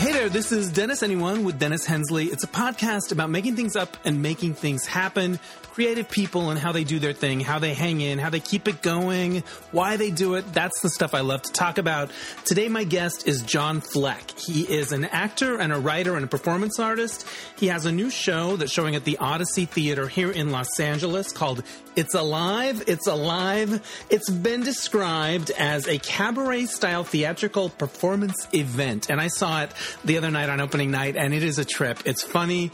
Hey there, this is Dennis Anyone with Dennis Hensley. It's a podcast about making things up and making things happen, creative people and how they do their thing, how they hang in, how they keep it going, why they do it. That's the stuff I love to talk about. Today, my guest is John Fleck. He is an actor and a writer and a performance artist. He has a new show that's showing at the Odyssey Theater here in Los Angeles called It's Alive, It's Alive. It's been described as a cabaret style theatrical performance event. And I saw it the other night on opening night, and it is a trip. It's funny.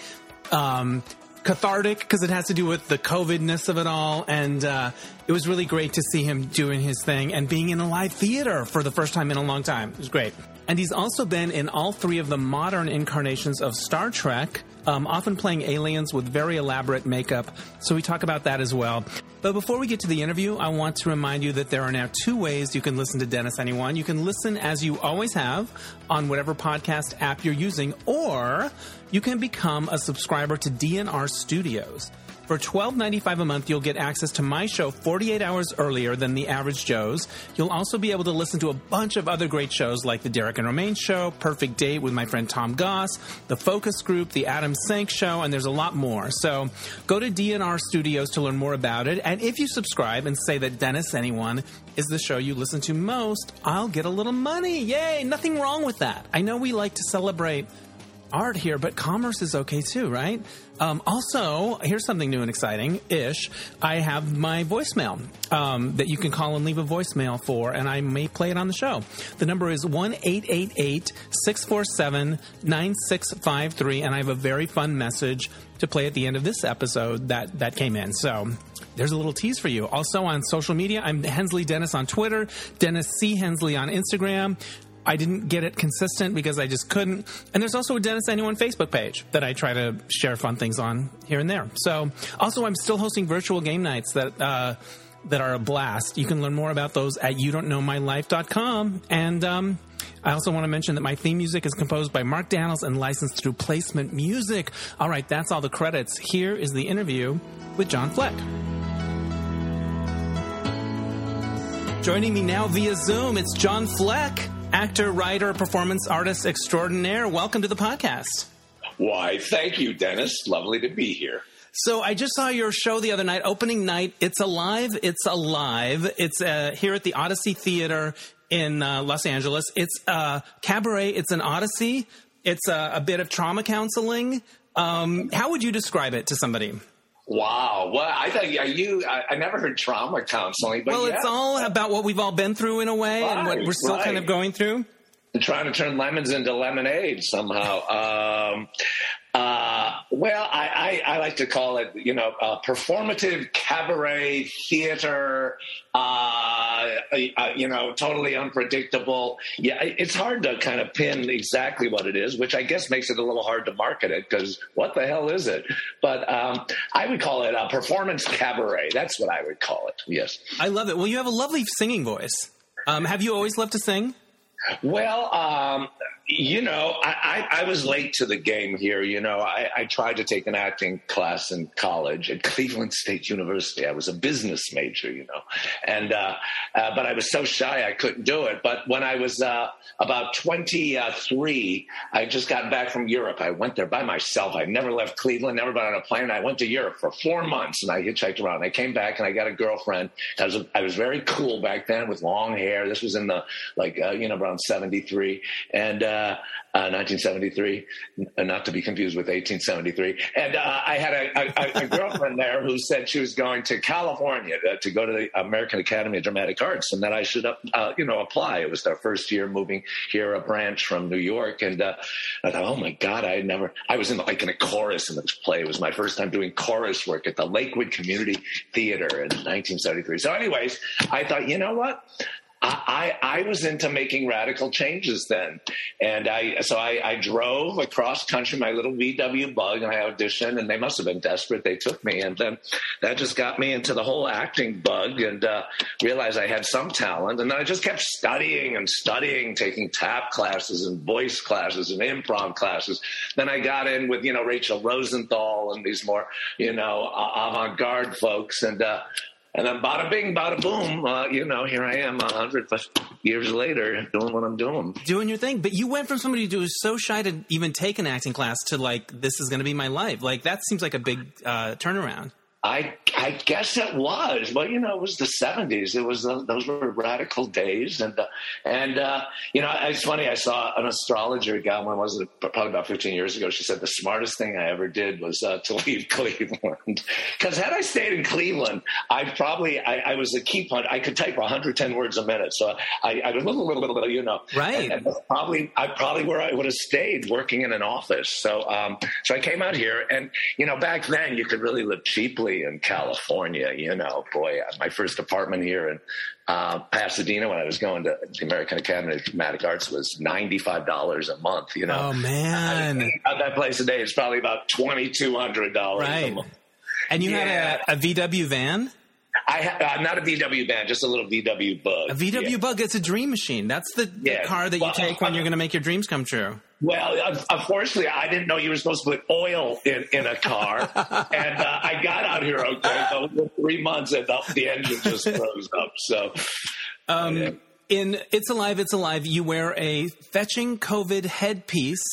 Um, cathartic because it has to do with the COVIDness of it all. And uh, it was really great to see him doing his thing and being in a live theater for the first time in a long time. It was great. And he's also been in all three of the modern incarnations of Star Trek, um, often playing aliens with very elaborate makeup. So we talk about that as well. But before we get to the interview, I want to remind you that there are now two ways you can listen to Dennis Anyone. You can listen as you always have on whatever podcast app you're using, or you can become a subscriber to DNR Studios. For $12.95 a month, you'll get access to my show 48 hours earlier than the average Joe's. You'll also be able to listen to a bunch of other great shows like The Derek and Romaine Show, Perfect Date with my friend Tom Goss, The Focus Group, The Adam Sank Show, and there's a lot more. So go to DNR Studios to learn more about it. And if you subscribe and say that Dennis Anyone is the show you listen to most, I'll get a little money. Yay! Nothing wrong with that. I know we like to celebrate art here, but commerce is okay too, right? Um, also, here's something new and exciting ish. I have my voicemail um, that you can call and leave a voicemail for, and I may play it on the show. The number is 1 888 647 9653, and I have a very fun message to play at the end of this episode that, that came in. So there's a little tease for you. Also on social media, I'm Hensley Dennis on Twitter, Dennis C. Hensley on Instagram. I didn't get it consistent because I just couldn't. And there's also a Dennis Anyone Facebook page that I try to share fun things on here and there. So also I'm still hosting virtual game nights that, uh, that are a blast. You can learn more about those at youdon'tknowmylife.com. And, um, I also want to mention that my theme music is composed by Mark Daniels and licensed through Placement Music. All right, that's all the credits. Here is the interview with John Fleck. Joining me now via Zoom, it's John Fleck actor, writer, performance artist extraordinaire. Welcome to the podcast. Why, thank you, Dennis. Lovely to be here. So I just saw your show the other night, opening night. It's alive. It's alive. It's uh, here at the Odyssey Theater in uh, Los Angeles. It's a uh, cabaret. It's an Odyssey. It's a, a bit of trauma counseling. Um, how would you describe it to somebody? Wow. Well, I thought are you. I, I, never heard trauma counseling, but well, yeah. it's all about what we've all been through in a way, right, and what we're still right. kind of going through. And trying to turn lemons into lemonade somehow. Um, uh, well, I, I, I, like to call it, you know, uh, performative cabaret theater. Uh, uh, you know, totally unpredictable. Yeah, it's hard to kind of pin exactly what it is, which I guess makes it a little hard to market it because what the hell is it? But um, I would call it a performance cabaret. That's what I would call it. Yes, I love it. Well, you have a lovely singing voice. Um, have you always loved to sing? Well, um, you know, I, I, I, was late to the game here. You know, I, I, tried to take an acting class in college at Cleveland State University. I was a business major, you know, and uh, uh, but I was so shy I couldn't do it. But when I was uh, about twenty three, I just got back from Europe. I went there by myself. I never left Cleveland, never been on a plane. I went to Europe for four months, and I hitchhiked around. I came back and I got a girlfriend. I was I was very cool back then with long hair. This was in the like uh, you know around seventy three, and uh, 1973, uh, not to be confused with 1873. And uh, I had a, a, a, girlfriend there who said she was going to California to, to, go to the American Academy of Dramatic Arts and that I should, uh, you know, apply. It was their first year moving here, a branch from New York. And uh, I thought, oh my God, I never, I was in like in a chorus in this play. It was my first time doing chorus work at the Lakewood Community Theater in 1973. So anyways, I thought, you know what? I, I, was into making radical changes then. And I, so I, I, drove across country, my little VW bug, and I auditioned, and they must have been desperate. They took me. And then that just got me into the whole acting bug and uh, realized I had some talent. And then I just kept studying and studying, taking tap classes and voice classes and improv classes. Then I got in with, you know, Rachel Rosenthal and these more, you know, avant garde folks. And, uh, and then bada bing, bada boom, uh, you know, here I am, a hundred, years later, doing what I'm doing. Doing your thing. But you went from somebody who was so shy to even take an acting class to like, this is going to be my life. Like, that seems like a big uh, turnaround. I I guess it was. Well, you know, it was the '70s. It was uh, those were radical days, and uh, and uh, you know, it's funny. I saw an astrologer gal. When was it? Probably about 15 years ago. She said the smartest thing I ever did was uh, to leave Cleveland. Because had I stayed in Cleveland, I probably I, I was a key punch. I could type 110 words a minute. So I, I was a little, little, little, you know, right. And, and probably I probably where I would have stayed working in an office. So um, so I came out here, and you know, back then you could really live cheaply in California. You know, boy, my first apartment here in uh, Pasadena when I was going to the American Academy of Dramatic Arts was ninety five dollars a month. You know, oh man, I, that place today is probably about twenty two hundred dollars. Right, a month. and you yeah. had a, a VW van. I ha- uh, not a VW van, just a little VW Bug. A VW yeah. Bug. It's a dream machine. That's the, yeah. the car that you take when you're going to make your dreams come true. Well, unfortunately, I didn't know you were supposed to put oil in, in a car, and uh, I got out here okay, but three months and the, the engine just froze up. So, um, yeah. in "It's Alive, It's Alive," you wear a fetching COVID headpiece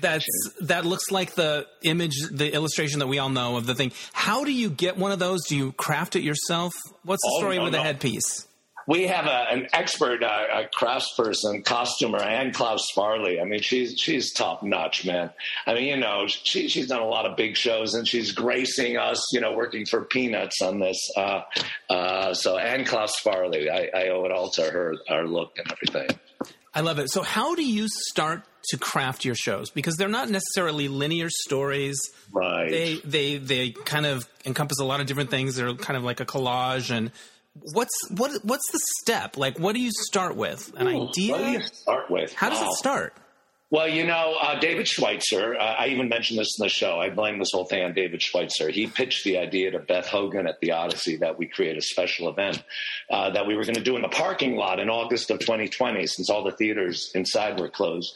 that's that looks like the image the illustration that we all know of the thing how do you get one of those do you craft it yourself what's the oh, story no, with no. the headpiece we have a, an expert uh, a craftsperson, costumer, Ann Klaus Farley. I mean, she's she's top notch, man. I mean, you know, she she's done a lot of big shows, and she's gracing us, you know, working for Peanuts on this. Uh, uh, so Ann Klaus Farley, I, I owe it all to her, our look and everything. I love it. So, how do you start to craft your shows? Because they're not necessarily linear stories. Right. They they they kind of encompass a lot of different things. They're kind of like a collage. And what's what what's the step? Like, what do you start with? An Ooh, idea? What do you start with? How does it start? Well, you know, uh, David Schweitzer, uh, I even mentioned this in the show. I blame this whole thing on David Schweitzer. He pitched the idea to Beth Hogan at the Odyssey that we create a special event uh, that we were going to do in the parking lot in August of 2020, since all the theaters inside were closed.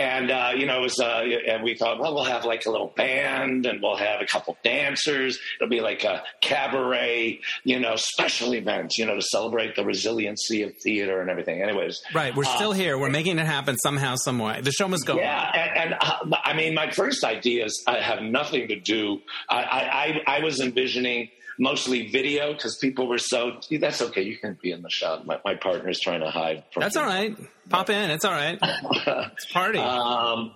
And, uh, you know, it was, uh, and we thought, well, we'll have like a little band and we'll have a couple dancers. It'll be like a cabaret, you know, special event, you know, to celebrate the resiliency of theater and everything. Anyways. Right. We're still uh, here. We're making it happen somehow, some way. The show must go. Yeah. And, and uh, I mean, my first ideas I have nothing to do. I, I, I was envisioning mostly video because people were so. That's okay. You can be in the shot. My, my partner's trying to hide. From that's all right. Pop in. It's all right. it's party. Um,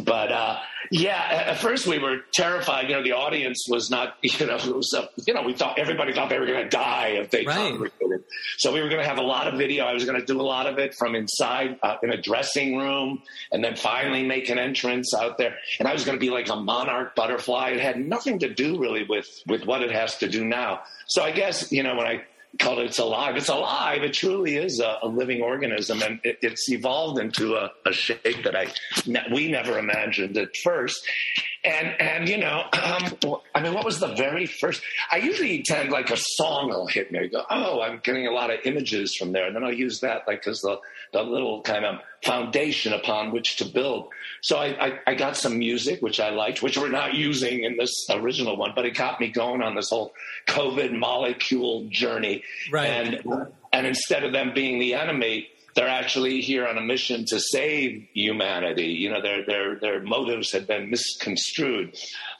but uh, yeah, at first we were terrified. You know, the audience was not. You know, it was. A, you know, we thought everybody thought they were going to die if they right. congregated. So we were going to have a lot of video. I was going to do a lot of it from inside uh, in a dressing room, and then finally make an entrance out there. And I was going to be like a monarch butterfly. It had nothing to do really with with what it has to do now. So I guess you know when I called it It's Alive. It's alive. It truly is a, a living organism, and it, it's evolved into a, a, shape that I we never imagined at first. And and you know, um, I mean, what was the very first? I usually tend like a song will hit me. I go, oh, I'm getting a lot of images from there, and then I'll use that like as the the little kind of foundation upon which to build. So I, I, I, got some music, which I liked, which we're not using in this original one, but it got me going on this whole COVID molecule journey. Right. And, and instead of them being the enemy, they're actually here on a mission to save humanity. You know, their their their motives had been misconstrued.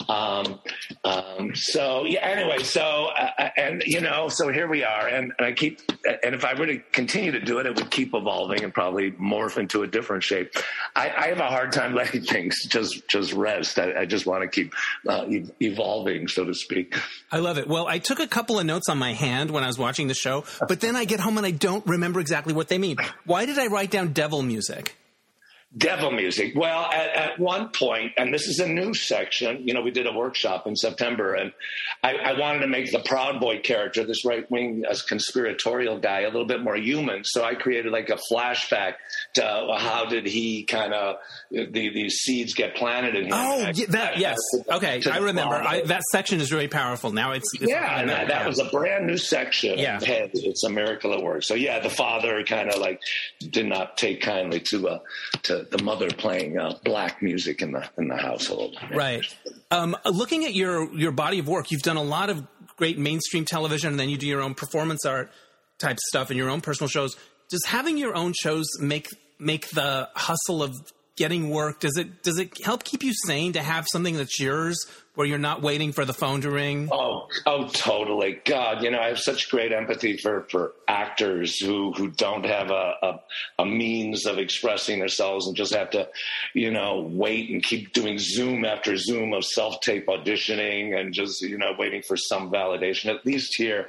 Um, um, so yeah. Anyway, so uh, uh, and you know, so here we are, and, and, I keep. And if I were to continue to do it, it would keep evolving and probably morph into a different shape. I, I have a hard time letting things just just rest. I, I just want to keep uh, evolving, so to speak. I love it. Well, I took a couple of notes on my hand when I was watching the show, but then I get home and I don't remember exactly what they mean. Why did I write down devil music? Devil music. Well, at, at, one point, and this is a new section, you know, we did a workshop in September, and I, I wanted to make the Proud Boy character, this right wing uh, conspiratorial guy, a little bit more human. So I created like a flashback uh, how did he kind of, the, these seeds get planted in him. Oh, yeah, that, yes. Okay, I remember. I, that section is really powerful. Now it's. it's yeah, and that, that was a brand new section. Yeah. It's a miracle at work. So yeah, the father kind of like did not take kindly to, uh, to the mother playing uh, black music in the in the household. Right. Um, looking at your your body of work, you've done a lot of great mainstream television, and then you do your own performance art type stuff in your own personal shows. does having your own shows make make the hustle of getting work does it does it help keep you sane to have something that's yours where you're not waiting for the phone to ring? Oh oh totally. God you know i have such great empathy for for actors who who don't have a a, a means of expressing themselves and just have to you know wait and keep doing zoom after zoom of self tape auditioning and just you know waiting for some validation at least here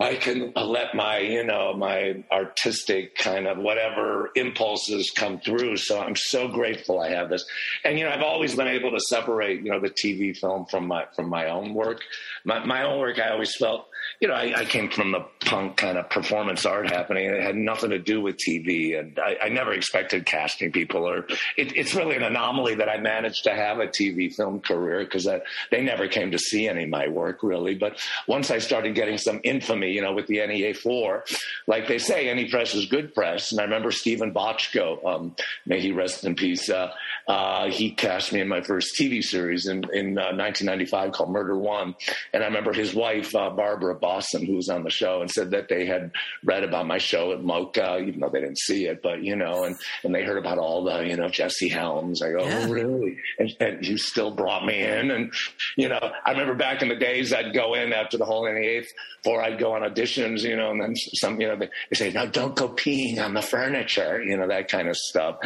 I can let my, you know, my artistic kind of whatever impulses come through. So I'm so grateful I have this. And, you know, I've always been able to separate, you know, the TV film from my, from my own work. My, my own work, I always felt, you know, I, I, came from the punk kind of performance art happening. It had nothing to do with TV, and I, I never expected casting people. Or it, it's really an anomaly that I managed to have a TV film career because they never came to see any of my work really. But once I started getting some infamy, you know, with the NEA four, like they say, any press is good press. And I remember Steven Bochco, um, may he rest in peace. Uh, uh, he cast me in my first TV series in, in uh, 1995 called Murder One, and I remember his wife uh, Barbara Bosson, who was on the show, and said that they had read about my show at MoCA, even though they didn't see it, but you know, and, and they heard about all the, you know, Jesse Helms. I go, yeah. oh, really? And, and, you still brought me in. And, you know, I remember back in the days I'd go in after the whole NEA, or I'd go on auditions, you know, and then some, you know, they, they say, no, don't go peeing on the furniture, you know, that kind of stuff.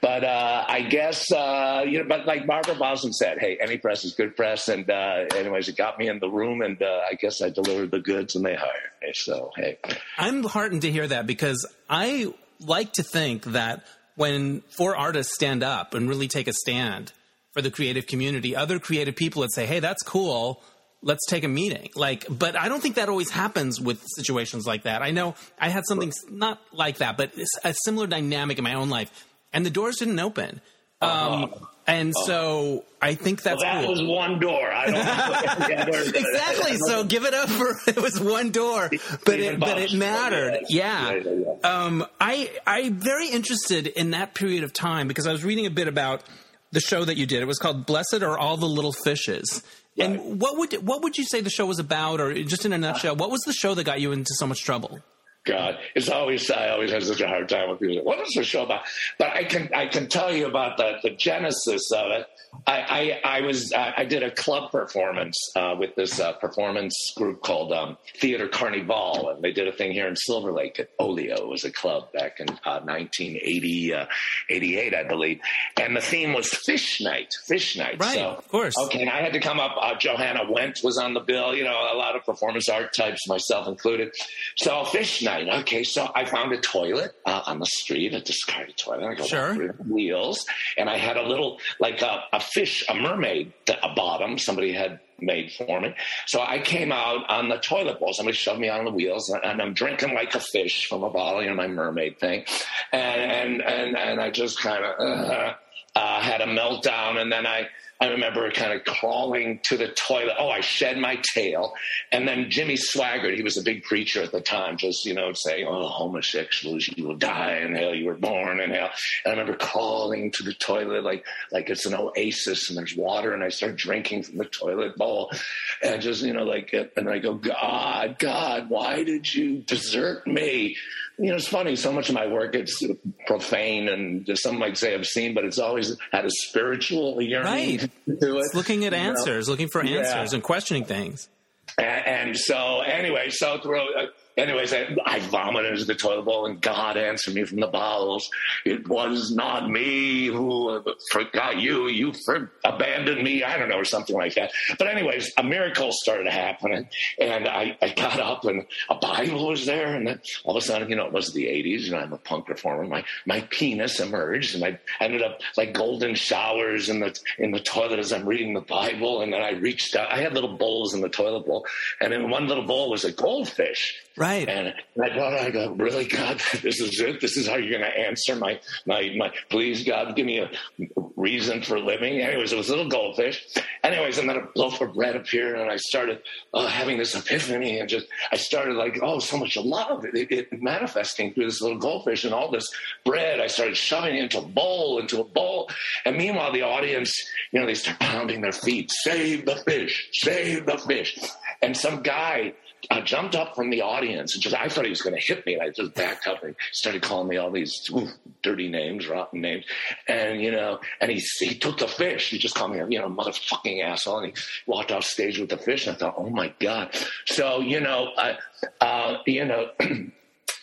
But uh, I guess, uh, you know, but like Barbara Bosson said, hey, any press is good press. And uh, anyways, it got me in the room, and uh, I guess I delivered the goods and they hired me. So, hey. I'm heartened to hear that because I like to think that when four artists stand up and really take a stand for the creative community, other creative people would say, hey, that's cool. Let's take a meeting. Like, but I don't think that always happens with situations like that. I know I had something not like that, but a similar dynamic in my own life, and the doors didn't open. Um, uh-huh. And oh. so I think that's well, that cool. was one door. I don't exactly. so give it up for it was one door, but it but it mattered. Yeah. Yeah. yeah, yeah. Um, I I'm very interested in that period of time because I was reading a bit about the show that you did. It was called "Blessed Are All the Little Fishes." Right. And what would what would you say the show was about, or just in a nutshell, what was the show that got you into so much trouble? God, it's always I always have such a hard time with people. What is the show about? But I can I can tell you about the the genesis of it. I, I, I was I did a club performance uh, with this uh, performance group called um, Theater Carnival, and they did a thing here in Silver Lake at Olio. It was a club back in uh, 1980, uh, 88, I believe, and the theme was Fish Night. Fish Night, right? So, of course. Okay, and I had to come up. Uh, Johanna Went was on the bill. You know, a lot of performance art types, myself included. So Fish Night. Okay, so I found a toilet uh, on the street, a discarded toilet. I go sure. wheels, and I had a little like a, a fish, a mermaid, a bottom somebody had made for me. So I came out on the toilet bowl. Somebody shoved me on the wheels, and I'm drinking like a fish from a bottle, you know, my mermaid thing, and and and, and I just kind of uh, uh, had a meltdown, and then I I remember kind of crawling to the toilet. Oh, I shed my tail. And then Jimmy Swaggart, he was a big preacher at the time, just, you know, saying, oh, homosexuals, you will die in hell. You were born in hell. And I remember crawling to the toilet like, like it's an oasis and there's water. And I start drinking from the toilet bowl. And just, you know, like, and I go, God, God, why did you desert me? you know, it's funny. So much of my work it's profane and some might say obscene, but it's always had a spiritual yearning right. It's looking at answers, know? looking for answers, yeah. and questioning things. And, and, so, anyway, so through Anyways, I, I, vomited into the toilet bowl, and God answered me from the bowels. It was not me who uh, forgot you. You for, abandoned me. I don't know, or something like that. But anyways, a miracle started happening, and I, I got up, and a Bible was there, and then all of a sudden, you know, it was the '80s, and I'm a punk performer. My my penis emerged, and I ended up like golden showers in the in the toilet as I'm reading the Bible, and then I reached out. I had little bowls in the toilet bowl, and in one little bowl was a goldfish. Right. And I thought, I go, really, God, this is it. This is how you're going to answer my, my, my, please, God, give me a reason for living. Anyways, it was a little goldfish. Anyways, and then a loaf of bread appeared and I started uh, having this epiphany and just, I started like, oh, so much love it, it, manifesting through this little goldfish and all this bread. I started shoving it into a bowl, into a bowl. And meanwhile, the audience, you know, they start pounding their feet, save the fish, save the fish. And some guy uh, jumped up from the audience and just I thought he was going to hit me, and I just backed up and started calling me all these ooh, dirty names, rotten names, and you know, and he he took the fish. He just called me a you know motherfucking asshole, and he walked off stage with the fish. And I thought, oh my god. So you know, I, uh, you know.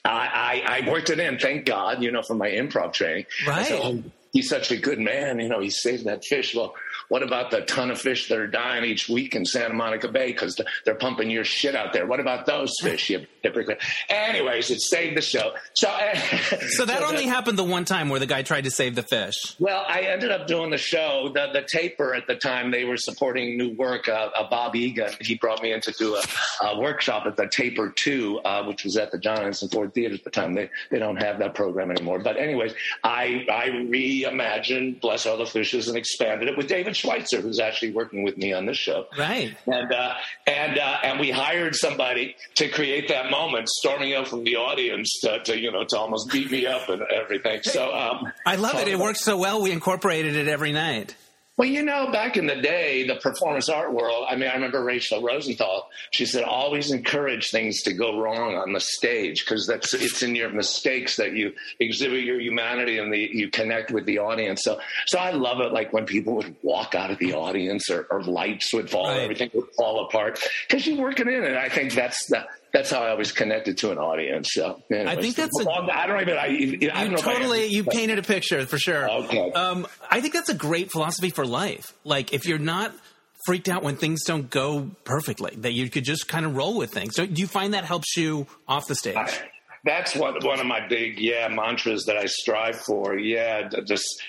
I, I, I worked it in, thank God, you know, for my improv training. Right. So, oh, he's such a good man, you know, he saved that fish. Well, what about the ton of fish that are dying each week in Santa Monica Bay because they're pumping your shit out there? What about those fish? You hypocrite. Anyways, it saved the show. So, so that so only happened the one time where the guy tried to save the fish. Well, I ended up doing the show. The, the taper at the time they were supporting new work. Uh, uh, Bob Egan he brought me in to do a, a workshop at the Taper Two, uh, which was at the John Anson Ford Theater at the time. They they don't have that program anymore. But anyways, I I reimagined Bless All the Fishes and expanded it with David Schweitzer, who's actually working with me on this show. Right. And uh, and uh, and we hired somebody to create that moment, storming out from the audience to, to, you know to almost beat me up and everything. So um, I love it. It works so well. We incorporated it every night. Well, you know, back in the day, the performance art world, I mean, I remember Rachel Rosenthal, she said, always encourage things to go wrong on the stage because that's, it's in your mistakes that you exhibit your humanity and the, you connect with the audience. So, so I love it. Like when people would walk out of the audience or, or lights would fall, right. everything would fall apart because you work it in. And I think that's the, that's how I was connected to an audience. So anyways, I think that's a, I don't even. I, I don't totally. you painted a picture for sure. Okay. Um, I think that's a great philosophy for life. Like if you're not freaked out when things don't go perfectly, that you could just kind of roll with things. So do you find that helps you off the stage? I, that's one one of my big yeah mantras that I strive for. Yeah, just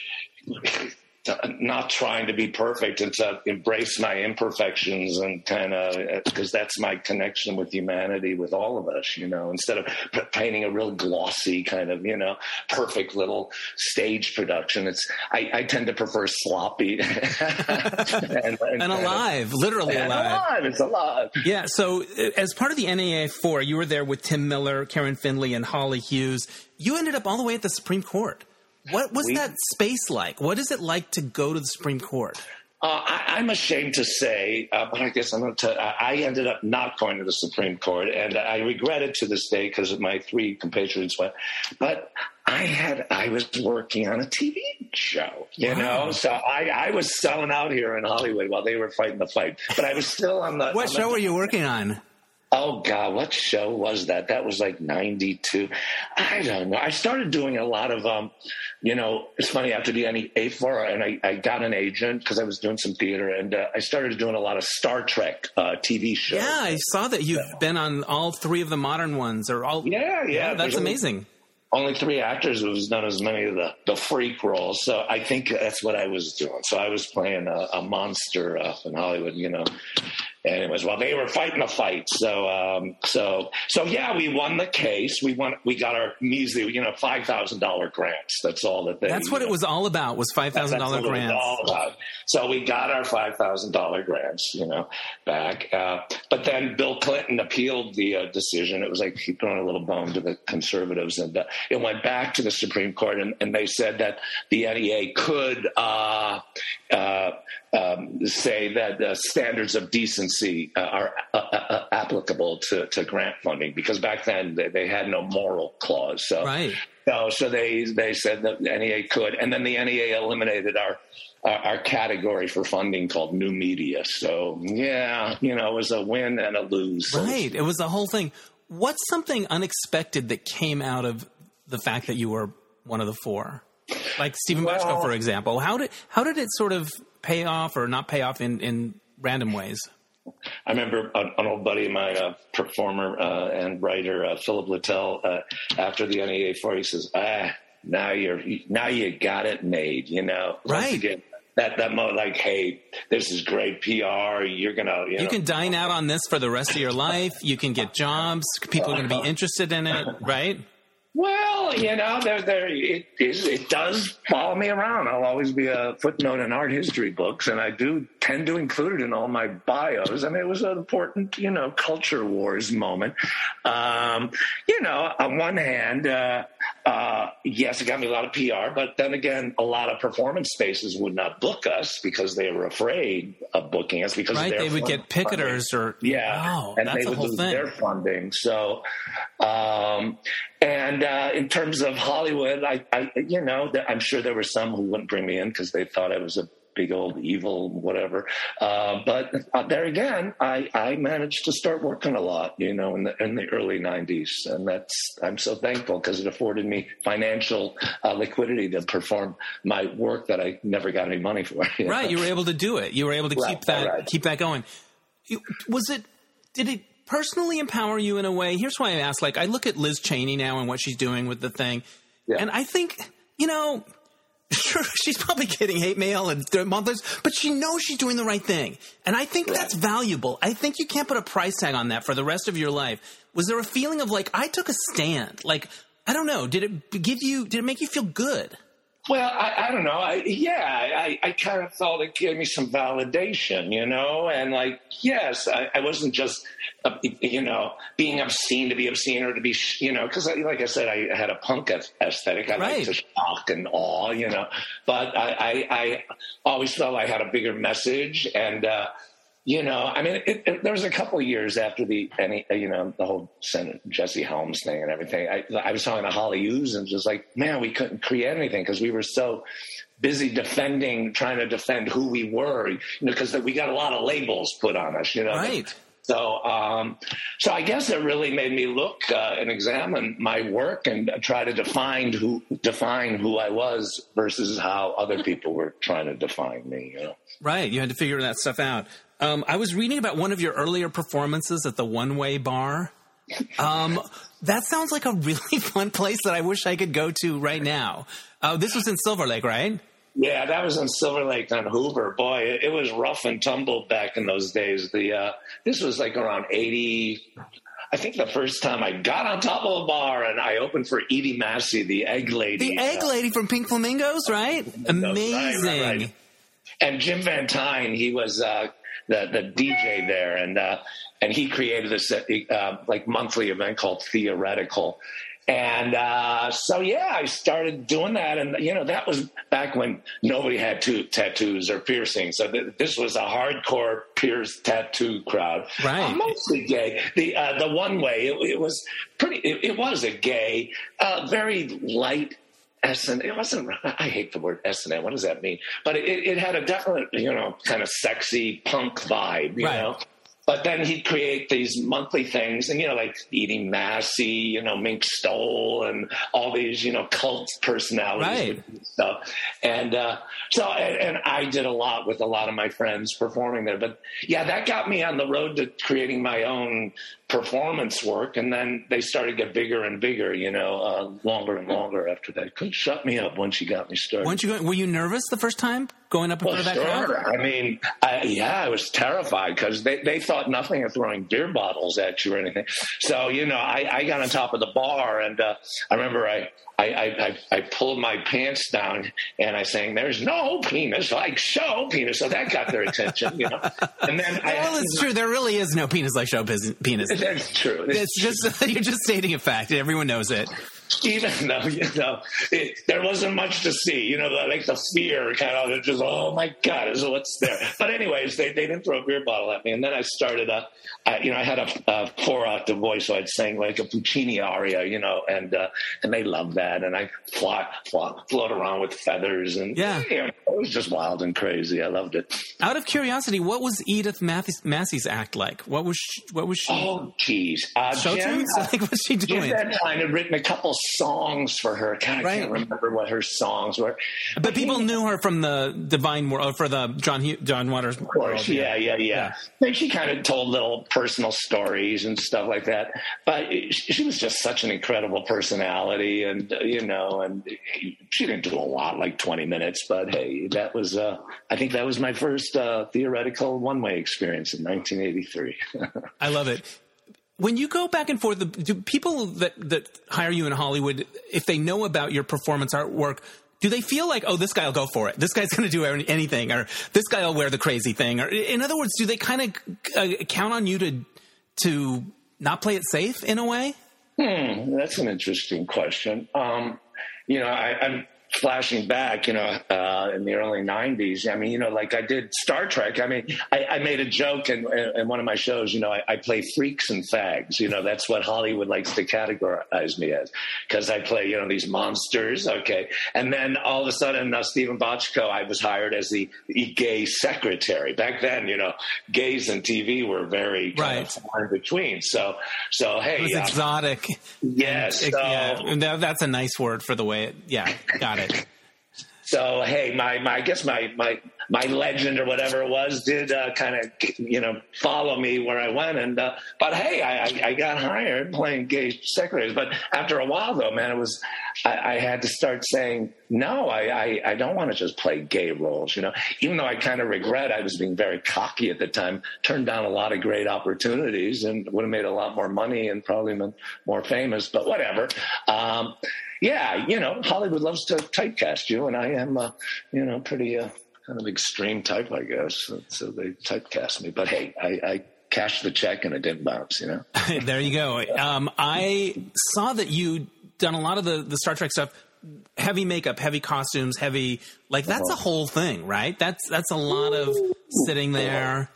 not trying to be perfect and to embrace my imperfections and kind of because that's my connection with humanity with all of us you know instead of painting a real glossy kind of you know perfect little stage production. It's i, I tend to prefer sloppy. And, and, and, alive literally and alive. alive it's alive. Yeah so uh, as part of the NEA 4 you were there with tim miller karen finley and holly hughes. You ended up all the way at the supreme court what was we, that space like? What is it like to go to the Supreme Court? Uh, I, am ashamed to say, uh, but I guess I'm going to. I ended up not going to the Supreme Court, and I regret it to this day because my three compatriots went. But I had, I was working on a TV show, you wow. know, so I, I was selling out here in Hollywood while they were fighting the fight. But I was still on the. What on show the, were you working on? Oh God, what show was that? That was like '92. I don't know. I started doing a lot of, um, you know, it's funny after the NEA four, and I, I got an agent because I was doing some theater, and uh, I started doing a lot of Star Trek uh, TV shows. Yeah, I saw that you've been on all three of the modern ones, or all. Yeah, yeah, yeah that's amazing. Only, only three actors have done as many of the, the freak roles. So I think that's what I was doing. So I was playing a, a monster uh, in Hollywood, you know, anyways, well, they were fighting a fight. So, um, so, so yeah, we won the case. We won. We got our measly, you know, five thousand dollar grants. That's all that they. That's what know, it was all about. Was five thousand dollar grants. all about. So we got our five thousand dollar grants, you know, back. Uh, but then Bill Clinton appealed the uh, decision. It was like he throwing a little bone to the conservatives, and uh, it went back to the Supreme Court, and, and they said that the NEA could uh, uh, um, say that standards of decency uh, are uh, uh, uh, applicable to, to, grant funding because back then they, they had no moral clause. So, right. so, so they they said that the NEA could, and then the NEA eliminated our. Our, category for funding called new media. So yeah, you know, it was a win and a lose. Right, it was the whole thing. What's something unexpected that came out of the fact that you were one of the four? like Steven well, Bochco, for example. How did how did it sort of pay off or not pay off in, in random ways? I remember an, an old buddy of mine, a performer uh, and writer, uh, Philip Littell, uh, after the NEA four, he says, "Ah, now you're now you got it made." You know, right? Again, that that mo- like, hey, this is great PR. You're gonna, you, you know, can dine out on this for the rest of your life. You can get jobs. People are going to be interested in it, right? Well, you know, there, there, it is. It does follow me around. I'll always be a footnote in art history books, and I do tend to include it in all my bios. I mean, it was an important, you know, culture wars moment. Um, you know, on one hand, uh, uh, yes, it got me a lot of PR, but then again, a lot of performance spaces would not book us because they were afraid of booking us because right, they would get picketers funding. or yeah, wow, and they would lose thing. their funding. So, um, and uh, in terms of Hollywood, I, I, you know, I'm sure there were some who wouldn't bring me in because they thought I was a big old evil whatever. Uh, but uh, there again, I, I managed to start working a lot, you know, in the in the early '90s, and that's I'm so thankful because it afforded me financial uh, liquidity to perform my work that I never got any money for. You right, know? you were able to do it. You were able to right, keep that right. keep that going. Was it? Did it personally empower you in a way? Here's why I ask. Like, I look at Liz Cheney now and what she's doing with the thing, yeah. and I think you know Sure, she's probably getting hate mail and months, but she knows she's doing the right thing. And I think that's valuable. I think you can't put a price tag on that for the rest of your life. Was there a feeling of like, I took a stand? Like, I don't know. Did it give you, did it make you feel good? Well, I, I don't know. I, yeah, I, I kind of felt it gave me some validation, you know, and like, yes, I, I wasn't just, uh, you know, being obscene to be obscene or to be, you know, because like I said, I had a punk aesthetic. I right. like to shock and awe, you know, but I, I, I always felt I had a bigger message and, uh, you know, I mean, it, it, there was a couple years after the, any, you know, the whole Senator Jesse Helms thing and everything. I, I was talking to Holly Hughes and just like, man, we couldn't create anything because we were so busy defending, trying to defend who we were, you know, because we got a lot of labels put on us, you know. Right. So, um, so I guess it really made me look uh, and examine my work and try to define who define who I was versus how other people were trying to define me. You know? Right. You had to figure that stuff out. Um, I was reading about one of your earlier performances at the One Way Bar. Um, that sounds like a really fun place that I wish I could go to right now. Uh, this was in Silver Lake, right? Yeah, that was in Silver Lake on Hoover. Boy, it, it was rough and tumble back in those days. The uh, this was like around eighty. I think the first time I got on top of a bar and I opened for Edie Massey, the egg lady. The egg uh, lady from Pink Flamingos, right? Amazing. Right, right, right. And Jim Van Tine, he was uh, the the DJ there, and uh, and he created this uh, like monthly event called Theoretical. And uh, so, yeah, I started doing that. And, you know, that was back when nobody had two tattoos or piercings. So th- this was a hardcore pierced tattoo crowd. Right. Uh, mostly gay. The uh, the one way, it, it was pretty, it, it, was a gay, uh, very light S and it wasn't. I hate the word S and M. What does that mean? But it, it had a definite, you know, kind of sexy punk vibe, you right. know. But then he'd create these monthly things, and you know, like Edie Massey, you know, Mink Stole, and all these, you know, cult personalities right. and stuff. And uh, so, and, and, I did a lot with a lot of my friends performing there. But yeah, that got me on the road to creating my own performance work, and then they started to get bigger and bigger, you know, uh, longer and longer after that. Couldn't shut me up once you got me started. Once you were you nervous the first time going up in well, front of that sure. crowd? I mean, I, yeah, I was terrified because they, they thought nothing of throwing beer bottles at you or anything. So you know, I, I got on top of the bar, and uh, I remember I I, I, I, pulled my pants down and I sang, "There's no penis like show penis," so that got their attention, you know. And then, well, I, it's true. There really is no penis like show penis. That's true. It's, it's just you're just stating a fact. Everyone knows it even though you know it, there wasn't much to see, you know, the, like the fear kind of just oh my god, is what's there. But anyways, they, they didn't throw a beer bottle at me, and then I started a, I, you know, I had a, a four octave voice, so I'd sing like a Puccini aria, you know, and uh, and they loved that, and I float, float, float around with feathers, and yeah, you know, it was just wild and crazy. I loved it. Out of curiosity, what was Edith Massey's act like? What was she, what was she? Oh, geez, uh, show Jim, like what's she doing? Jim had written a couple songs for her. God, I right. can't remember what her songs were. But, but people knew her from the Divine World, for the John John Waters. Of course, yeah, yeah, yeah. yeah. She kind of told little personal stories and stuff like that. But she was just such an incredible personality, and you know, and she didn't do a lot, like twenty minutes. But hey, that was uh, I think that was my first uh, theoretical one way experience in 1983. I love it when you go back and forth, do people that that hire you in Hollywood, if they know about your performance artwork, do they feel like, oh, this guy will go for it? This guy's going to do anything, or this guy will wear the crazy thing? Or in other words, do they kind of uh, count on you to to not play it safe in a way? Hmm, that's an interesting question. Um, you know, I, I'm flashing back, you know, uh, in the early '90s. I mean, you know, like I did Star Trek. I mean, I, I made a joke in, in, one of my shows. You know, I, I, play freaks and fags. You know, that's what Hollywood likes to categorize me as because I play, you know, these monsters. Okay, and then all of a sudden, uh, Steven Bochco, I was hired as the, the, gay secretary. Back then, you know, gays and TV were very right. of far in between. So, so hey, it was uh, exotic. Yes, so, yeah, that's a nice word for the way it. Yeah, got it. So hey, my, my I guess my my my legend or whatever it was did uh, kind of you know follow me where I went, and uh, but hey, I, I got hired playing gay secretaries. But after a while, though, man, it was I, I had to start saying no. I I, I don't want to just play gay roles, you know. Even though I kind of regret I was being very cocky at the time, turned down a lot of great opportunities, and would have made a lot more money and probably been more famous. But whatever. Um, yeah, you know, Hollywood loves to typecast you, and I am, uh, you know, pretty uh, kind of extreme type, I guess. So, they typecast me. But hey, I, I cashed the check and it didn't bounce. You know. there you go. Um, I saw that you done a lot of the the Star Trek stuff. Heavy makeup, heavy costumes, heavy like that's a uh-huh. whole thing, right? That's that's a lot of sitting there.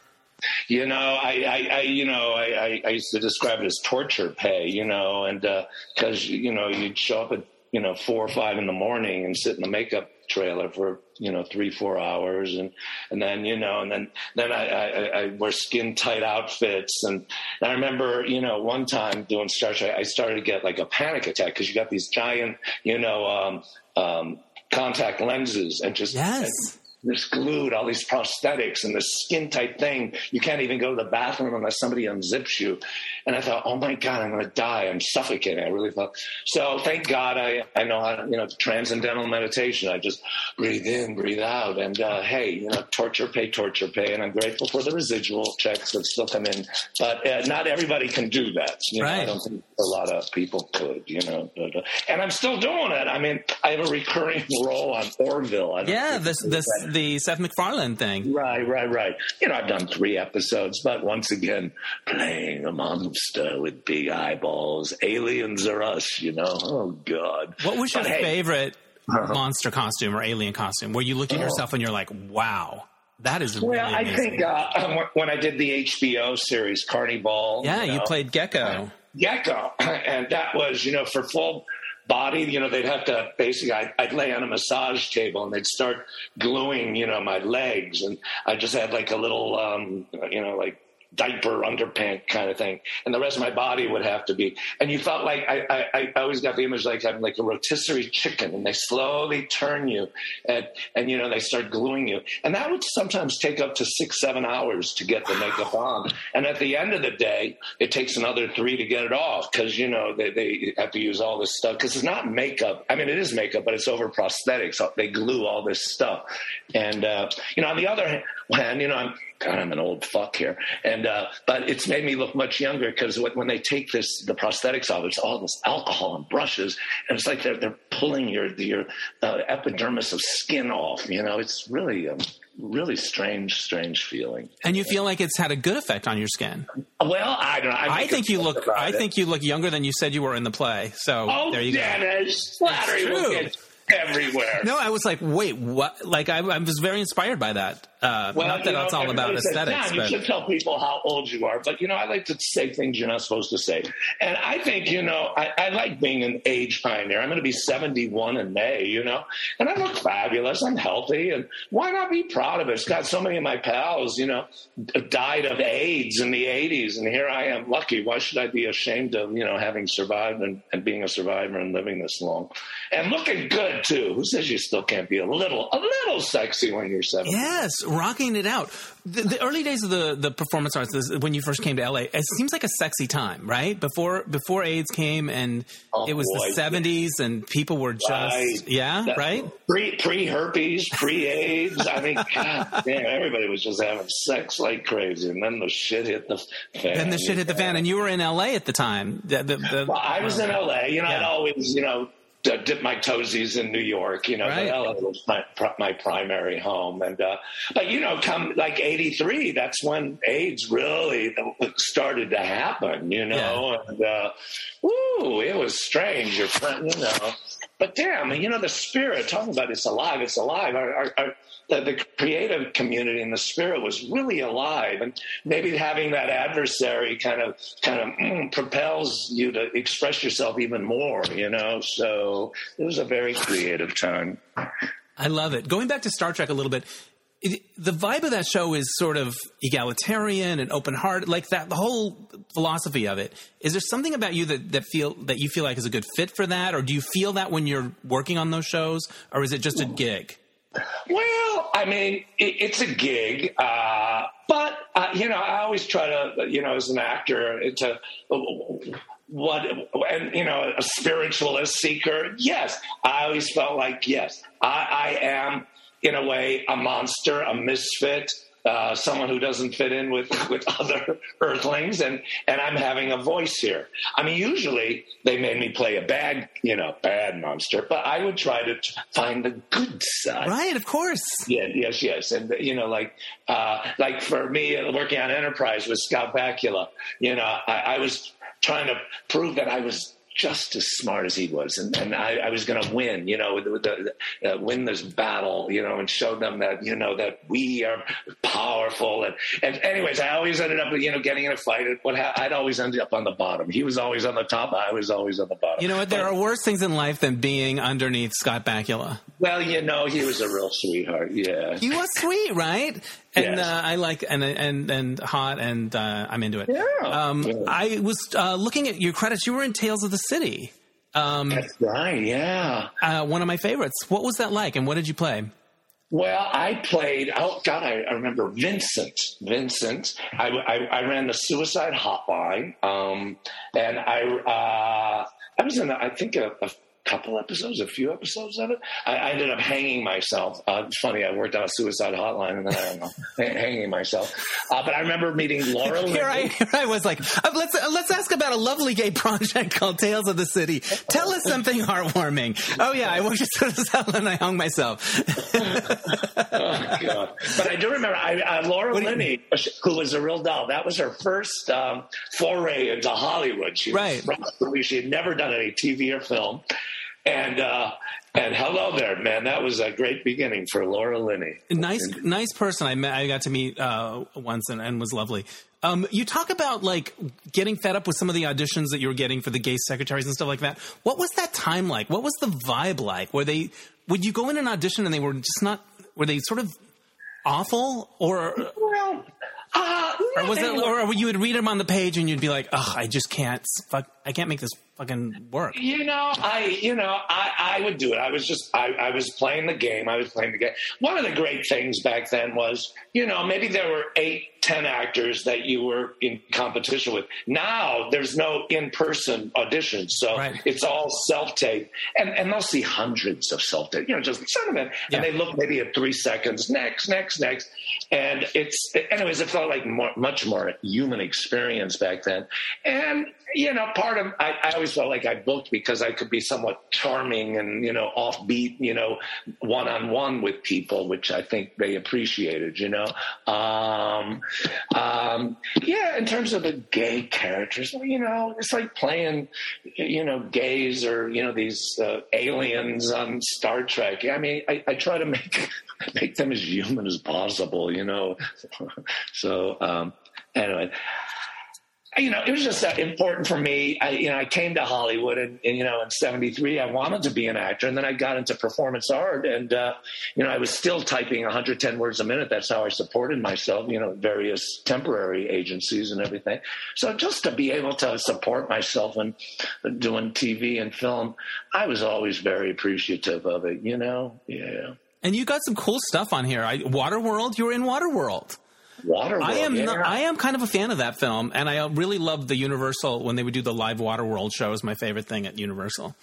You know, I, I, I you know, I, I, used to describe it as torture pay. You know, and because uh, you know you'd show up at you know four or five in the morning and sit in the makeup trailer for you know three four hours and and then you know and then then I, I, I wear skin tight outfits and, I remember you know one time doing Star Trek I started to get like a panic attack because you got these giant you know um, um, contact lenses and just yes. And, this glued, all these prosthetics and this skin tight thing. You can't even go to the bathroom unless somebody unzips you. And I thought, oh my God, I'm going to die. I'm suffocating. I really thought. So thank God I, I know how to, you know, transcendental meditation. I just breathe in, breathe out. And uh, hey, you know, torture pay, torture pay. And I'm grateful for the residual checks that still come in. But uh, not everybody can do that. You know, right. I don't think a lot of people could, you know. And I'm still doing it. I mean, I have a recurring role on Orville. yeah, this, this, the Seth MacFarlane thing. Right, right, right. You know, I've done three episodes, but once again, playing a monster with big eyeballs. Aliens are us, you know. Oh God. What was your hey, favorite uh-huh. monster costume or alien costume? Where you look at uh-huh. yourself and you're like, wow. That is really well. I think uh, when I did the HBO series Carnivàle, yeah, you, know, you played Gecko. Gecko, and that was you know for full body. You know, they'd have to basically, I'd, I'd, lay on a massage table and they'd start gluing, you know, my legs. And I just had like a little, um, you know, like diaper underpant kind of thing, and the rest of my body would have to be. And you felt like I, I, I always got the image like having like a rotisserie chicken, and they slowly turn you, and and you know they start gluing you, and that would sometimes take up to six seven hours to get the makeup on, and at the end of the day, it takes another three to get it off because you know they they have to use all this stuff because it's not makeup. I mean, it is makeup, but it's over prosthetics. They glue all this stuff, and uh, you know on the other hand, you know I'm God, I'm an old fuck here. And uh, but it's made me look much younger because when they take this the prosthetics off, it's all this alcohol and brushes, and it's like they're they're pulling your your uh, epidermis of skin off. You know, it's really. Um, really strange, strange feeling. And you feel like it's had a good effect on your skin. Well, I don't know. I, I think you look. I it. think you look younger than you said you were in the play. So oh, there you Dennis, go. Flattery will get everywhere. No, I was like, wait, what? Like, I, I was very inspired by that. Uh, well, not that know, it's all about aesthetics. Says, but... You should tell people how old you are, but you know, I like to say things you're not supposed to say. And I think, you know, I, I like being an age pioneer. I'm going to be 71 in May, you know, and I look fabulous. I'm healthy, and why not be proud of it? It's got so many of my pals, you know, died of AIDS in the 80s, and here I am, lucky. Why should I be ashamed of, you know, having survived and, and being a survivor and living this long, and looking good too? Who says you still can't be a little, a little sexy when you're 70? Yes rocking it out. The, the, early days of the, the performance arts, when you first came to LA, it seems like a sexy time, right? Before before AIDS came and oh, it was boy. the seventies and people were just right. yeah, that, right? Pre pre herpes, pre AIDS. I mean, God damn, everybody was just having sex like crazy, and then the shit hit the fan. Then the shit hit the fan, and you were in LA at the time. The, well, I was in LA. You know, yeah. I'd always you know d- dip my toesies in New York. You know, Right. LA was my my primary home, and uh, but you know, come like '83, that's when AIDS really started to happen. You know, and uh, woo, it was strange. Your friend, you know, but damn, you know, the spirit. Talking about it's alive. It's alive. Our, our, our, the, the creative community and the spirit was really alive, and maybe having that adversary kind of kind of mm, propels you to express yourself even more. You know, so it was a very creative time. I love it. Going back to Star Trek a little bit, it, the vibe of that show is sort of egalitarian and open hearted, like that. The whole philosophy of it. Is there something about you that that feel that you feel like is a good fit for that, or do you feel that when you're working on those shows, or is it just a gig? Well, I mean, it, it's a gig, uh, but uh, you know, I always try to, you know, as an actor, to what and you know, a spiritualist seeker. Yes, I always felt like yes, I, I am in a way a monster, a misfit. Uh, someone who doesn't fit in with, with other Earthlings, and and I'm having a voice here. I mean, usually they made me play a bad, you know, bad monster, but I would try to find the good side. Right, of course. Yeah, yes, yes, and you know, like, uh, like for me, uh, working on Enterprise with Scott Bakula, you know, I, I was trying to prove that I was just as smart as he was, and, and I, I was going to win, you know, with the, uh, win this battle, you know, and show them that you know that we are powerful. And, and anyways, I always ended up, you know, getting in a fight. What ha- I'd always end up on the bottom. He was always on the top. I was always on the bottom. You know what? There But- are worse things in life than being underneath Scott Bakula. well, you know, he was a real sweetheart. Yeah. He was sweet, right? And Yes. uh, I like and and and hot, and uh, I'm into it. Yeah. Um, Yeah. I was uh, looking at your credits. You were in Tales of the City, um, That's right. Yeah. uh, one of my favorites. What was that like, and what did you play? Well, I played. Oh God, I, I remember Vincent. Vincent. I, I, I ran the suicide hotline, um, and I uh, I was in. I think a, a couple episodes, a few episodes of it. I, I ended up hanging myself. Uh, it's funny. I worked on a suicide hotline, and then I don't know, hanging myself. Uh, but I remember meeting Laura. Here I, here I was like, uh, let's uh, let's ask about a lovely gay project called Tales of the City. Tell us something heartwarming. Oh yeah, I worked at Suicide and I hung myself. Oh, God. But I do remember I, uh, Laura What you- Linney, who was a real doll. That was her first um, foray into Hollywood. She Right. Was from, she had never done any TV or film. And uh, and hello there, man. That was a great beginning for Laura Linney. nice nice person I met I got to meet uh, once and, and was lovely. Um, you talk about like getting fed up with some of the auditions that you were getting for the gay secretaries and stuff like that. What was that time like? What was the vibe like? Were they would you go in an audition and they were just not were they sort of awful or Well, uh, or was it or you would read them on the page and you'd be like, "Ugh, I just can't fuck I can't make this fucking work." You know, I you know I, I would do it. I was just I, I was playing the game. I was playing the game. One of the great things back then was you know maybe there were eight ten actors that you were in competition with. Now there's no in person auditions, so Right. it's all self tape, and and they'll see hundreds of self tape. You know, just some of it, Yeah. and they look maybe at three seconds. Next, next, next, and it's anyways. It felt like more, much more human experience back then, and you know, part of I, I always felt like I booked because I could be somewhat charming and you know offbeat, you know, one on one with people, which I think they appreciated. You know, um, um, yeah. In terms of the gay characters, you know, it's like playing, you know, gays or you know these uh, aliens on Star Trek. I mean, I, I try to make make them as human as possible. You know, so um, anyway you know, it was just uh, important for me. I, you know, I came to Hollywood and, and, you know, in 73, I wanted to be an actor. And then I got into performance art and, uh, you know, I was still typing 110 words a minute. That's how I supported myself, you know, various temporary agencies and everything. So just to be able to support myself and doing TV and film, I was always very appreciative of it, you know? Yeah. And you got some cool stuff on here. I, Waterworld, you were in Waterworld. Waterworld. I am yeah. not, I am kind of a fan of that film, and I really loved the Universal when they would do the live Waterworld show. Is my favorite thing at Universal.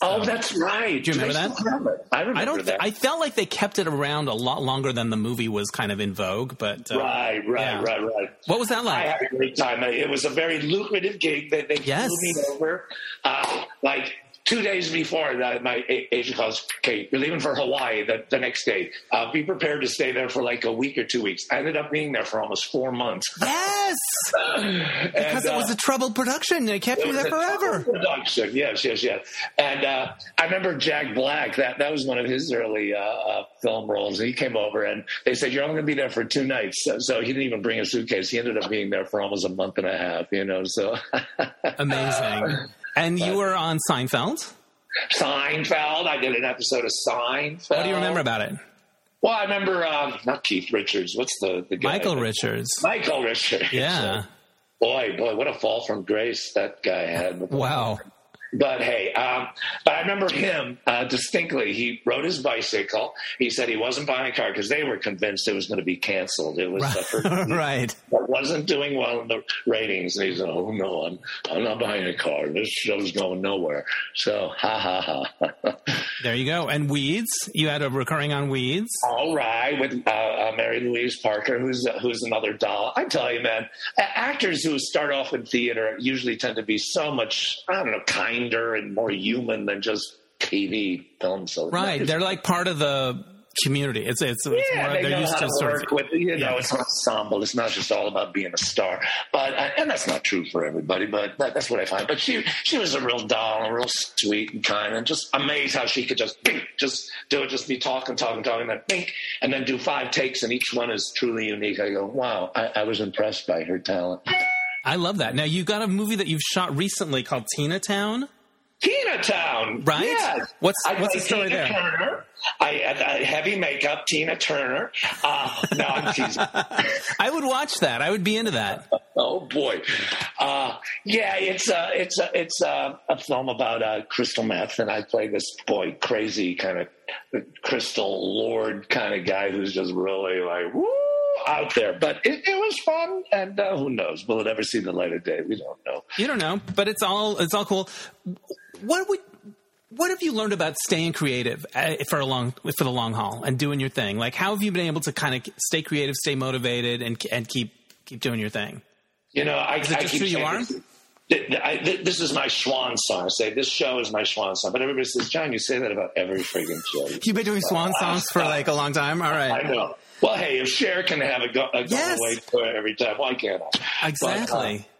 oh, that's right. Do you remember I that? I remember I don't. that. I felt like they kept it around a lot longer than the movie was kind of in vogue. But uh, right, right, yeah. right, right. what was that like? I had a great time. It was a very lucrative gig that they Yes. flew me over, uh, like two days before that, my agent calls, okay, you're leaving for Hawaii the, the next day. Uh, be prepared to stay there for like a week or two weeks. I ended up being there for almost four months. Yes, and, because it was uh, a troubled production. They kept you there forever. Production, yes, yes, yes. And uh, I remember Jack Black. That that was one of his early uh, uh, film roles. He came over and they said you're only going to be there for two nights. So, so he didn't even bring a suitcase. He ended up being there for almost a month and a half. You know, so Amazing. And you were on Seinfeld. Seinfeld. I did an episode of Seinfeld. What do you remember about it? Well, I remember um, not Keith Richards. What's the the guy? Michael Richards. Michael Richards. Yeah. Boy, boy, what a fall from grace that guy had. Wow. But hey, um, but I remember him uh, distinctly. He rode his bicycle. He said he wasn't buying a car because they were convinced it was going to be canceled. It was first right. that wasn't doing well in the ratings. And he said, "Oh no, I'm I'm not buying a car. This show's going nowhere." So ha ha ha. There you go. And Weeds. You had a recurring on Weeds. All right, with uh, uh, Mary Louise Parker, who's who's another doll. I tell you, man, actors who start off in theater usually tend to be so much I don't know kinder and more human than just TV films. So Right. They're like part of the community. It's it's, it's Yeah, more, they they're know used how to work of with. You know, Yeah. it's an ensemble. It's not just all about being a star. But uh, and that's not true for everybody. But that, that's what I find. But she she was a real doll, and real sweet and kind, and just amazed how she could just bink, just do it, just be talking, talking, talking, then bink, and then do five takes, and each one is truly unique. I go, wow, I, I was impressed by her talent. I love that. Now you got a movie that you've shot recently called Tina Town. Tina Town, Right? Yes. What's- I what's the story Tina there? Turner. I, I, I heavy makeup, Tina Turner. Uh, no, I'm teasing. I would watch that. I would be into that. Oh boy, uh, yeah, it's a it's a it's a, a film about uh, crystal meth, and I play this boy crazy kind of crystal lord kind of guy who's just really like woo out there. But it, it was fun, and uh, who knows? Will it ever see the light of day? We don't know. You don't know, but it's all it's all cool. What would what have you learned about staying creative uh, for a long for the long haul and doing your thing? Like, how have you been able to kind of stay creative, stay motivated, and and keep keep doing your thing? You know, I, Is it I just keep who you are? This, th- th- I, th- this is my swan song. I say this show is my swan song, but everybody says, John, you say that about every friggin' show. You've been doing swan songs for like a long time. All right, I know. Well, hey, if Cher can have a, go, a Yes. away every time, why can't I? exactly. But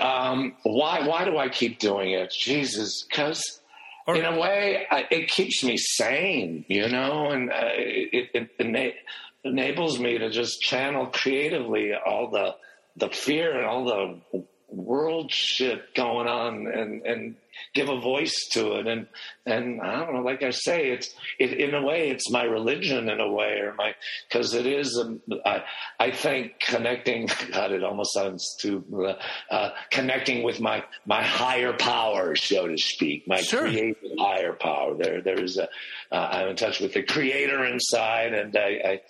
um, why why do I keep doing it? Jesus, because in a way I, it keeps me sane, you know, and uh, it, it, it ena- enables me to just channel creatively all the the fear and all the world shit going on, and and give a voice to it. And and I don't know, like I say, it's it, in a way it's my religion in a way, or my because it is. Um, I, I think connecting. God, it almost sounds too uh, uh, connecting with my my higher power, so to speak, my Sure. creative higher power. There, there is a. Uh, I'm in touch with the creator inside, and I. I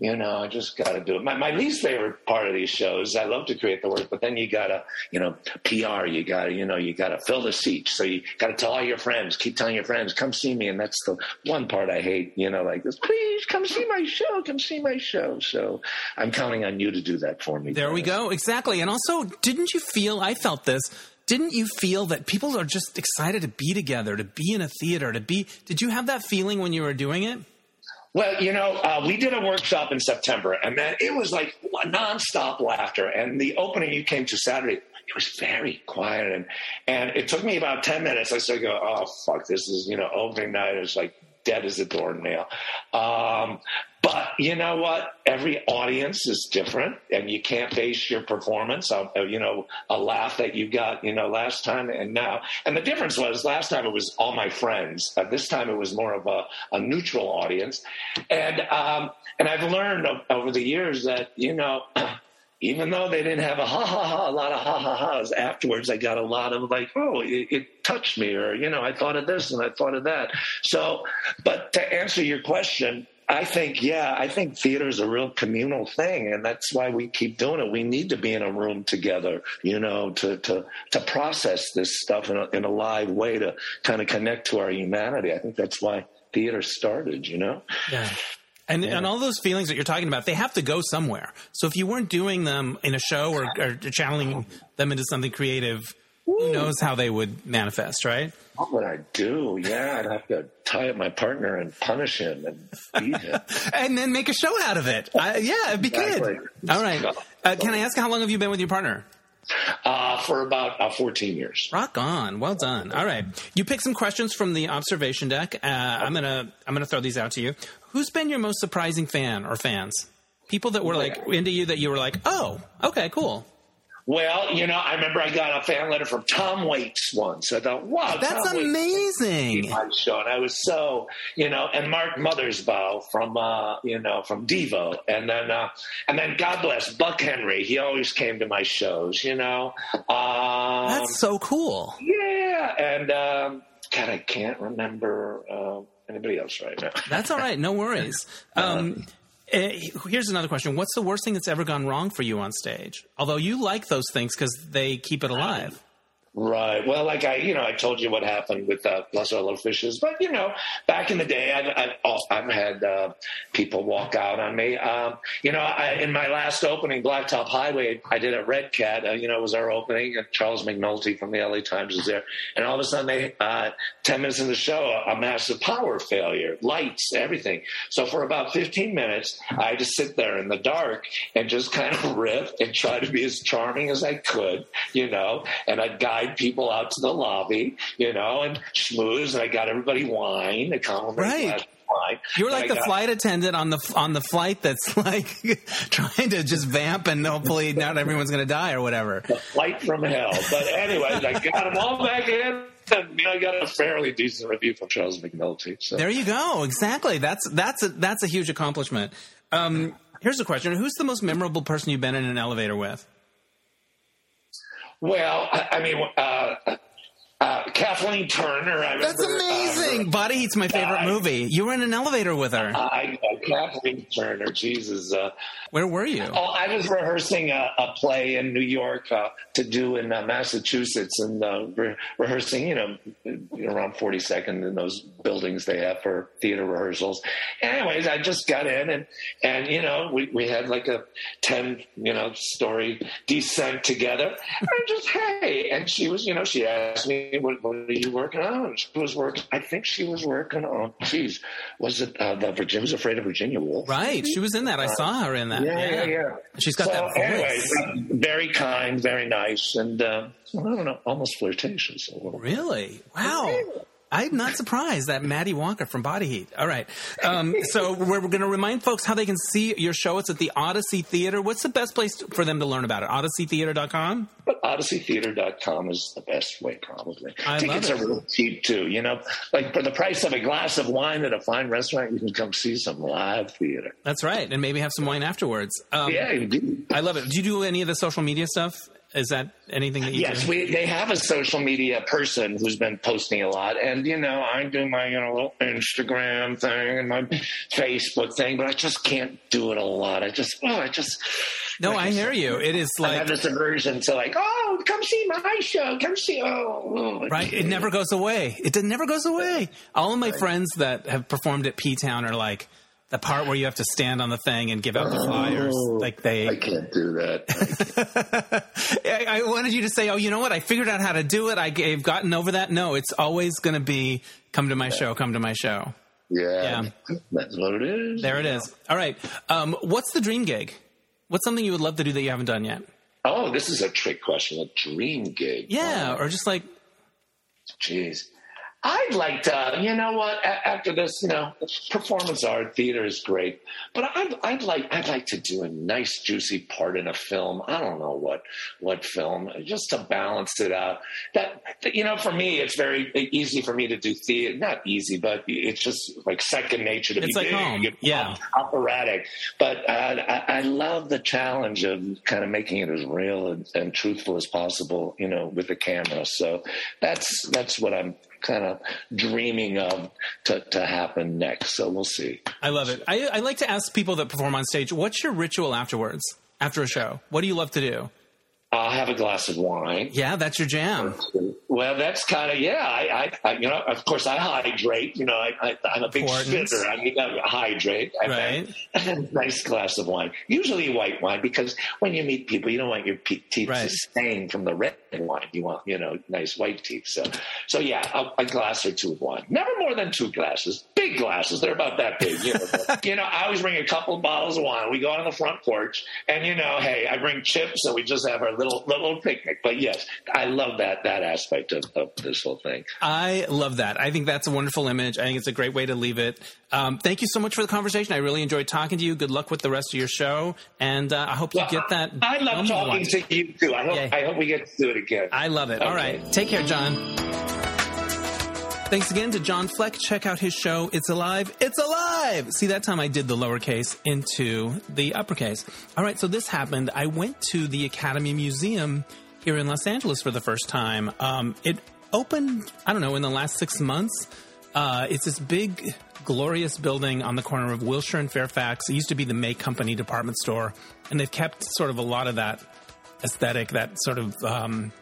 you know, I just got to do it. My, my least favorite part of these shows, I love to create the work, but then you got to, you know, PR, you got to, you know, you got to fill the seats. So you got to tell all your friends, keep telling your friends, come see me. And that's the one part I hate, you know, like this, please come see my show, come see my show. So I'm counting on you to do that for me. There we go. Exactly. And also, didn't you feel? I felt this. Didn't you feel that people are just excited to be together, to be in a theater, to be? Did you have that feeling when you were doing it? Well, you know, uh, we did a workshop in September, and then it was like nonstop laughter. And the opening you came to Saturday, it was very quiet, and and it took me about ten minutes. I said, go, oh fuck, this is you know opening night is like dead as a doornail. Um, but you know what? Every audience is different, and you can't base your performance on uh, you know a laugh that you got you know last time and now. And the difference was last time it was all my friends. Uh, this time it was more of a, a neutral audience, and um, and I've learned over the years that you know. Even though they didn't have a ha ha ha, a lot of ha ha ha's afterwards, I got a lot of like, oh, it, it touched me, or you know, I thought of this and I thought of that. So, but to answer your question, I think, yeah, I think theater is a real communal thing, and that's why we keep doing it. We need to be in a room together, you know, to to to process this stuff in a, in a live way to kind of connect to our humanity. I think that's why theater started, you know. Yeah. And, and all those feelings that you're talking about, they have to go somewhere. So if you weren't doing them in a show or, or channeling them into something creative, who knows how they would manifest, right? What would I do? Yeah, I'd have to tie up my partner and punish him and beat him. and then make a show out of it. Uh, yeah, it'd be Exactly. good. All right. Uh, can I ask how long have you been with your partner? Uh, for about uh, 14 years. Rock on. Well done. All right. You picked some questions from the observation deck. Uh, I'm gonna I'm gonna throw these out to you. Who's been your most surprising fan or fans? People that were like into you that you were like, oh, okay, cool. Well, you know, I remember I got a fan letter from Tom Waits once. I thought, wow, That's Tom amazing. my show, and I was so, you know, and Mark Mothersbaugh from, uh, you know, from Devo, and then, uh, and then God bless Buck Henry. He always came to my shows, you know. Um, That's so cool. yeah, and um, God, I can't remember uh, anybody else right now. That's all right. No worries. Um, eh, here's another question. What's the worst thing that's ever gone wrong for you on stage? Although you like those things because they keep it alive. Right. Well, like I, you know, I told you what happened with uh, Los Fishes, but you know, back in the day, I've, I've, I've had uh, people walk out on me. Um, you know, I, in my last opening, Blacktop Highway, I did a REDCAT. Uh, you know, it was our opening, and Charles McNulty from the LA Times was there, and all of a sudden, they uh, ten minutes in the show, a, a massive power failure, lights, everything. So for about fifteen minutes, I just sit there in the dark and just kind of riff and try to be as charming as I could, you know, and I'd guide people out to the lobby, you know, and schmooze, and I got everybody wine, a complimentary Right. glass wine. You're like the got- flight attendant on the on the flight that's like trying to just vamp and hopefully not everyone's going to die or whatever. Flight from hell. But anyway, I got them all back in. And, I got a fairly decent review from Charles McNulty. So. There you go. Exactly. That's that's a, that's a huge accomplishment. Um, here's a question: Who's the most memorable person you've been in an elevator with? Well, I, I mean, uh, uh, Kathleen Turner. I That's remember, uh, amazing. Body Heat's my favorite movie. You were in an elevator with her. I, Kathleen Turner, Jesus. Uh, Where were you? oh, I was rehearsing a, a play in New York uh, to do in uh, Massachusetts and uh, re- rehearsing, you know, around 42nd in those buildings they have for theater rehearsals. Anyways, I just got in and, and you know, we, we had like a 10, you know, story descent together. And just, hey. And she was, you know, she asked me, what, what are you working on? She was working, I think she was working on, geez, was it uh, the Virginia, was Afraid of Virginia Woolf? Right. She was in that. I saw her in that. Yeah, yeah, yeah. She's got so, that voice. Anyway, very kind, very nice, and uh, I don't know, almost flirtatious a little. Really? Wow. I'm not surprised that Matty Walker from Body Heat. All right. Um, so we're, going to remind folks how they can see your show. It's at the Odyssey Theater. What's the best place for them to learn about it? OdysseyTheater.com? But OdysseyTheater.com is the best way, probably. I Tickets love are real cheap too. You know, like for the price of a glass of wine at a fine restaurant, you can come see some live theater. That's right. And maybe have some wine afterwards. Um, Yeah, indeed. I love it. Do you do any of the social media stuff? Is that anything that you Yes, do? we they have a social media person who's been posting a lot, and you know I do my you know little Instagram thing and my Facebook thing, but I just can't do it a lot. I just oh, I just no, like I hear said, you. It is like I have this aversion to like oh, come see my show, come see oh, oh. right? It never goes away. It never goes away. All of my friends that have performed at P Town are like, the part where you have to stand on the thing and give out the flyers. Like they, I can't do that. I, I wanted you to say, "Oh, you know what? I figured out how to do it. I, have gotten over that." No, it's always going to be, "Come to my show. Come to my show." Yeah, that's what it is. There it is. All right. Um, what's the dream gig? What's something you would love to do that you haven't done yet? Oh, this is a trick question. A dream gig. Yeah, Wow. or just like Jeez. I'd like to, you know what? a- After this, you know, performance art, theater is great, but I'd, I'd like, I'd like to do a nice, juicy part in a film. I don't know what, what film, just to balance it out. That, you know, for me, it's very easy for me to do theater. Not easy, but it's just like second nature to It's be like big, home. Yeah. operatic. But uh, I, I love the challenge of kind of making it as real and, and truthful as possible, you know, with the camera. So that's that's what I'm kind of dreaming of to, to happen next. So we'll see. I love it. I, I like to ask people that perform on stage, "What's your ritual afterwards? After a show, what do you love to do?" I'll have a glass of wine. Yeah, that's your jam. Well, that's kind of yeah. I, I, I, you know, of course, I hydrate. You know, I, I, am a big spitter. I need to hydrate. Right. nice glass of wine, usually white wine, because when you meet people, you don't want your teeth Right. to stain from the red wine. You want, you know, nice white teeth. So, so yeah, a, a glass or two of wine. Never more than two glasses. Big glasses. They're about that big. You know, you know I always bring a couple of bottles of wine. We go on the front porch, and you know, hey, I bring chips, and we just have our little little picnic. But yes, I love that that aspect of, of this whole thing. I love that. I think that's a wonderful image. I think it's a great way to leave it. Um, thank you so much for the conversation. I really enjoyed talking to you. Good luck with the rest of your show, and uh, I hope you get that. I love talking to you too. I hope Yay. I hope we get to do it again. I love it. All Okay. right. Take care, John. Thanks again to John Fleck. Check out his show, It's Alive. It's Alive! See, that time I did the lowercase into the uppercase. All right, so this happened. I went to the Academy Museum here in Los Angeles for the first time. Um, it opened, I don't know, in the last six months. Uh, it's this big, glorious building on the corner of Wilshire and Fairfax. It used to be the May Company department store, and they've kept sort of a lot of that aesthetic, that sort of um,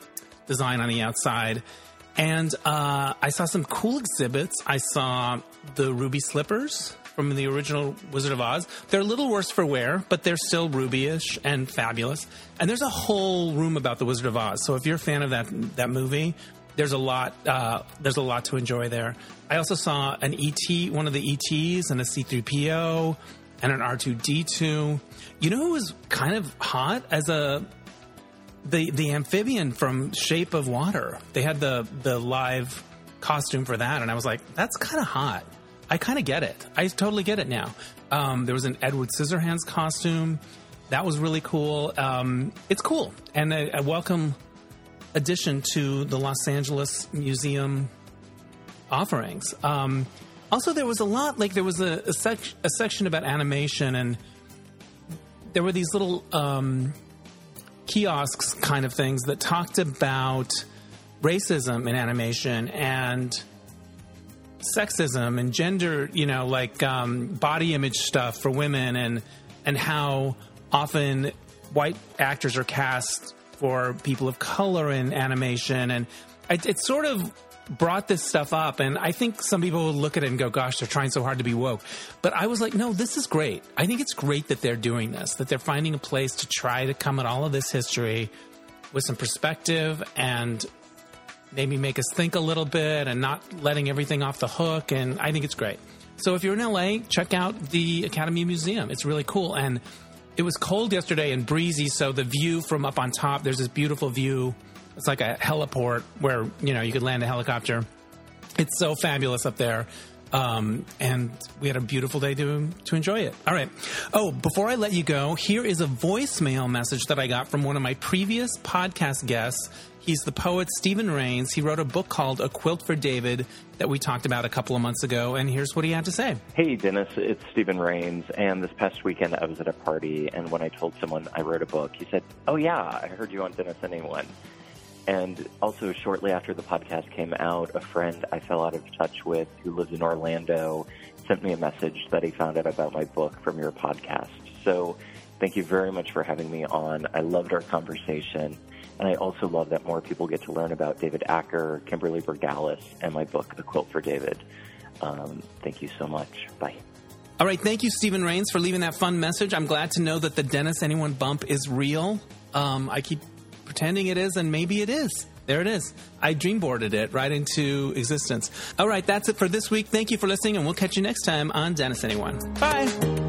design on the outside. And uh, I saw some cool exhibits. I saw the ruby slippers from the original Wizard of Oz. They're a little worse for wear, but they're still ruby-ish and fabulous. And there's a whole room about the Wizard of Oz. So if you're a fan of that that movie, there's a lot. Uh, there's a lot to enjoy there. I also saw an ET, one of the ETs, and a C-3PO, and an R2D2. You know who was kind of hot as a the the amphibian from Shape of Water. They had the the live costume for that, and I was like, that's kind of hot. I kind of get it. I totally get it now. Um, there was an Edward Scissorhands costume that was really cool. Um, it's cool and a, a welcome addition to the Los Angeles Museum offerings. Um, also, there was a lot like there was a, a, sec- a section about animation, and there were these little um, kiosks kind of things that talked about racism in animation and sexism and gender, you know, like um, body image stuff for women and and how often white actors are cast for people of color in animation. And it, it sort of brought this stuff up and i think some people will look at it and go gosh they're trying so hard to be woke but i was like no this is great i think it's great that they're doing this that they're finding a place to try to come at all of this history with some perspective and maybe make us think a little bit and not letting everything off the hook. And I think it's great. So if you're in LA, check out the Academy Museum. It's really cool. And it was cold yesterday and breezy, so the view from up on top, there's this beautiful view. It's like a heliport where, you know, you could land a helicopter. It's so fabulous up there. Um, and we had a beautiful day to to enjoy it. All right. Oh, before I let you go, here is a voicemail message that I got from one of my previous podcast guests. He's the poet Steven Reigns. He wrote a book called A Quilt for David that we talked about a couple of months ago, and here's what he had to say. Hey, Dennis, it's Steven Reigns. And this past weekend, I was at a party, and when I told someone I wrote a book, he said, Oh, yeah, I heard you on Dennis Anyone. And also, shortly after the podcast came out, a friend I fell out of touch with who lives in Orlando sent me a message that he found out about my book from your podcast. So, thank you very much for having me on. I loved our conversation. And I also love that more people get to learn about David Acker, Kimberly Bergalis, and my book, A Quilt for David. Um, thank you so much. Bye. All right, thank you, Steven Reigns, for leaving that fun message. I'm glad to know that the Dennis Anyone bump is real. Um, I keep pretending it is, and maybe it is. There it is. I dreamboarded it right into existence. All right, that's it for this week. Thank you for listening, and we'll catch you next time on Dennis Anyone. Bye.